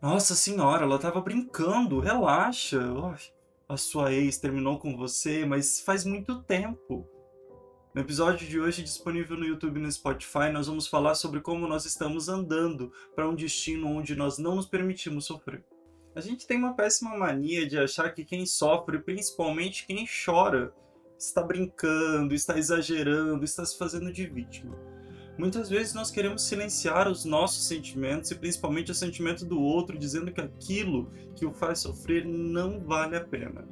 Nossa senhora, ela tava brincando, relaxa. a sua ex terminou com você, mas faz muito tempo. No episódio de hoje, disponível no YouTube e no Spotify, nós vamos falar sobre como nós estamos andando para um destino onde nós não nos permitimos sofrer. A gente tem uma péssima mania de achar que quem sofre, principalmente quem chora, está brincando, está exagerando, está se fazendo de vítima. Muitas vezes nós queremos silenciar os nossos sentimentos e principalmente o sentimento do outro, dizendo que aquilo que o faz sofrer não vale a pena.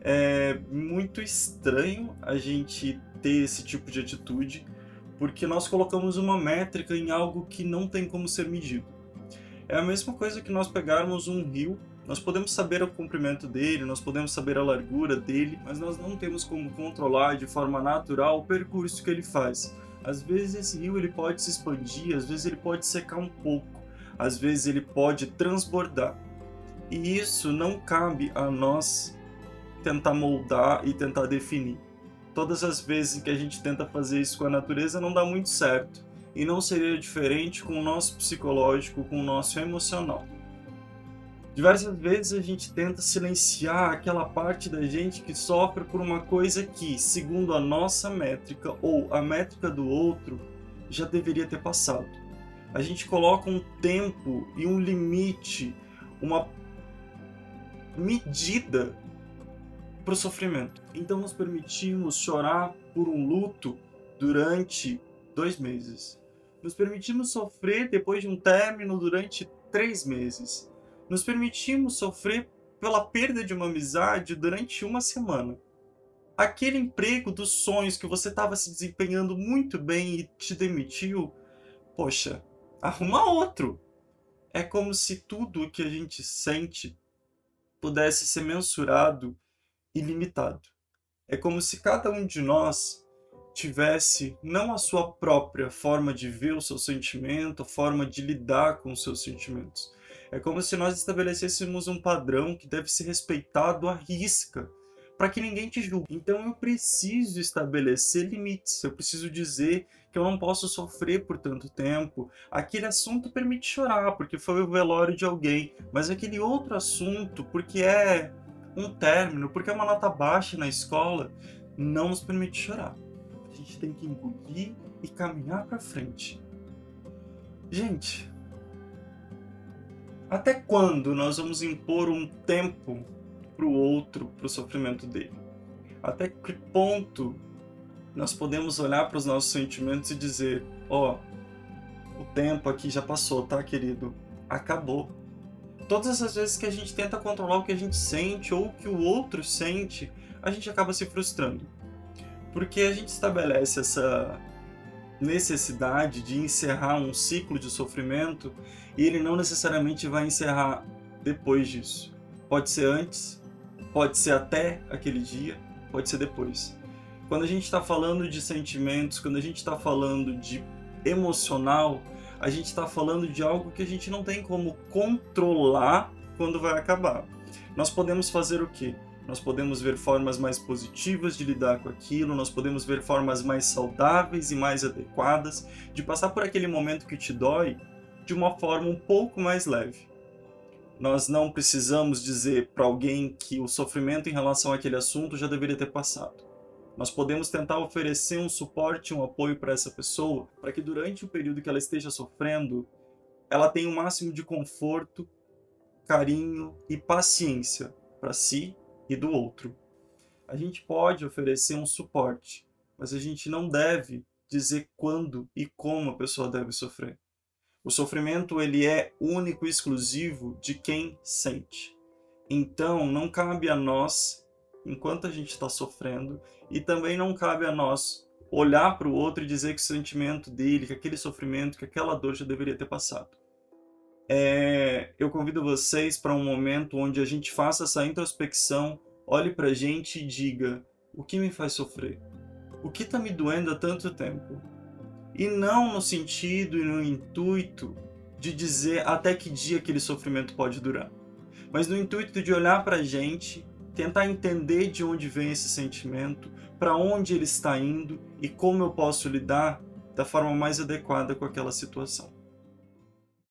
É muito estranho a gente ter esse tipo de atitude, porque nós colocamos uma métrica em algo que não tem como ser medido. É a mesma coisa que nós pegarmos um rio, nós podemos saber o comprimento dele, nós podemos saber a largura dele, mas nós não temos como controlar de forma natural o percurso que ele faz. Às vezes esse rio ele pode se expandir, às vezes ele pode secar um pouco, às vezes ele pode transbordar. E isso não cabe a nós tentar moldar e tentar definir. Todas as vezes que a gente tenta fazer isso com a natureza não dá muito certo. E não seria diferente com o nosso psicológico, com o nosso emocional. Diversas vezes a gente tenta silenciar aquela parte da gente que sofre por uma coisa que, segundo a nossa métrica ou a métrica do outro, já deveria ter passado. A gente coloca um tempo e um limite, uma medida para o sofrimento. Então nos permitimos chorar por um luto durante dois meses. Nos permitimos sofrer depois de um término durante três meses nos permitimos sofrer pela perda de uma amizade durante uma semana. Aquele emprego dos sonhos que você estava se desempenhando muito bem e te demitiu, poxa, arruma outro. É como se tudo o que a gente sente pudesse ser mensurado e limitado. É como se cada um de nós tivesse não a sua própria forma de ver o seu sentimento, a forma de lidar com os seus sentimentos, é como se nós estabelecêssemos um padrão que deve ser respeitado à risca, para que ninguém te julgue. Então eu preciso estabelecer limites, eu preciso dizer que eu não posso sofrer por tanto tempo. Aquele assunto permite chorar, porque foi o velório de alguém, mas aquele outro assunto, porque é um término, porque é uma nota baixa na escola, não nos permite chorar. A gente tem que engolir e caminhar para frente. Gente, até quando nós vamos impor um tempo para o outro, para o sofrimento dele? Até que ponto nós podemos olhar para os nossos sentimentos e dizer: ó, oh, o tempo aqui já passou, tá, querido? Acabou. Todas as vezes que a gente tenta controlar o que a gente sente ou o que o outro sente, a gente acaba se frustrando. Porque a gente estabelece essa necessidade de encerrar um ciclo de sofrimento e ele não necessariamente vai encerrar depois disso. Pode ser antes, pode ser até aquele dia, pode ser depois. Quando a gente está falando de sentimentos, quando a gente está falando de emocional, a gente está falando de algo que a gente não tem como controlar quando vai acabar. Nós podemos fazer o quê? Nós podemos ver formas mais positivas de lidar com aquilo, nós podemos ver formas mais saudáveis e mais adequadas de passar por aquele momento que te dói de uma forma um pouco mais leve. Nós não precisamos dizer para alguém que o sofrimento em relação àquele assunto já deveria ter passado. Nós podemos tentar oferecer um suporte, um apoio para essa pessoa, para que durante o período que ela esteja sofrendo, ela tenha o um máximo de conforto, carinho e paciência para si e do outro. A gente pode oferecer um suporte, mas a gente não deve dizer quando e como a pessoa deve sofrer. O sofrimento ele é único e exclusivo de quem sente. Então não cabe a nós, enquanto a gente está sofrendo, e também não cabe a nós olhar para o outro e dizer que o sentimento dele, que aquele sofrimento, que aquela dor já deveria ter passado é, eu convido vocês para um momento onde a gente faça essa introspecção, olhe para a gente e diga: o que me faz sofrer? O que está me doendo há tanto tempo? E não no sentido e no intuito de dizer até que dia aquele sofrimento pode durar, mas no intuito de olhar para a gente, tentar entender de onde vem esse sentimento, para onde ele está indo e como eu posso lidar da forma mais adequada com aquela situação.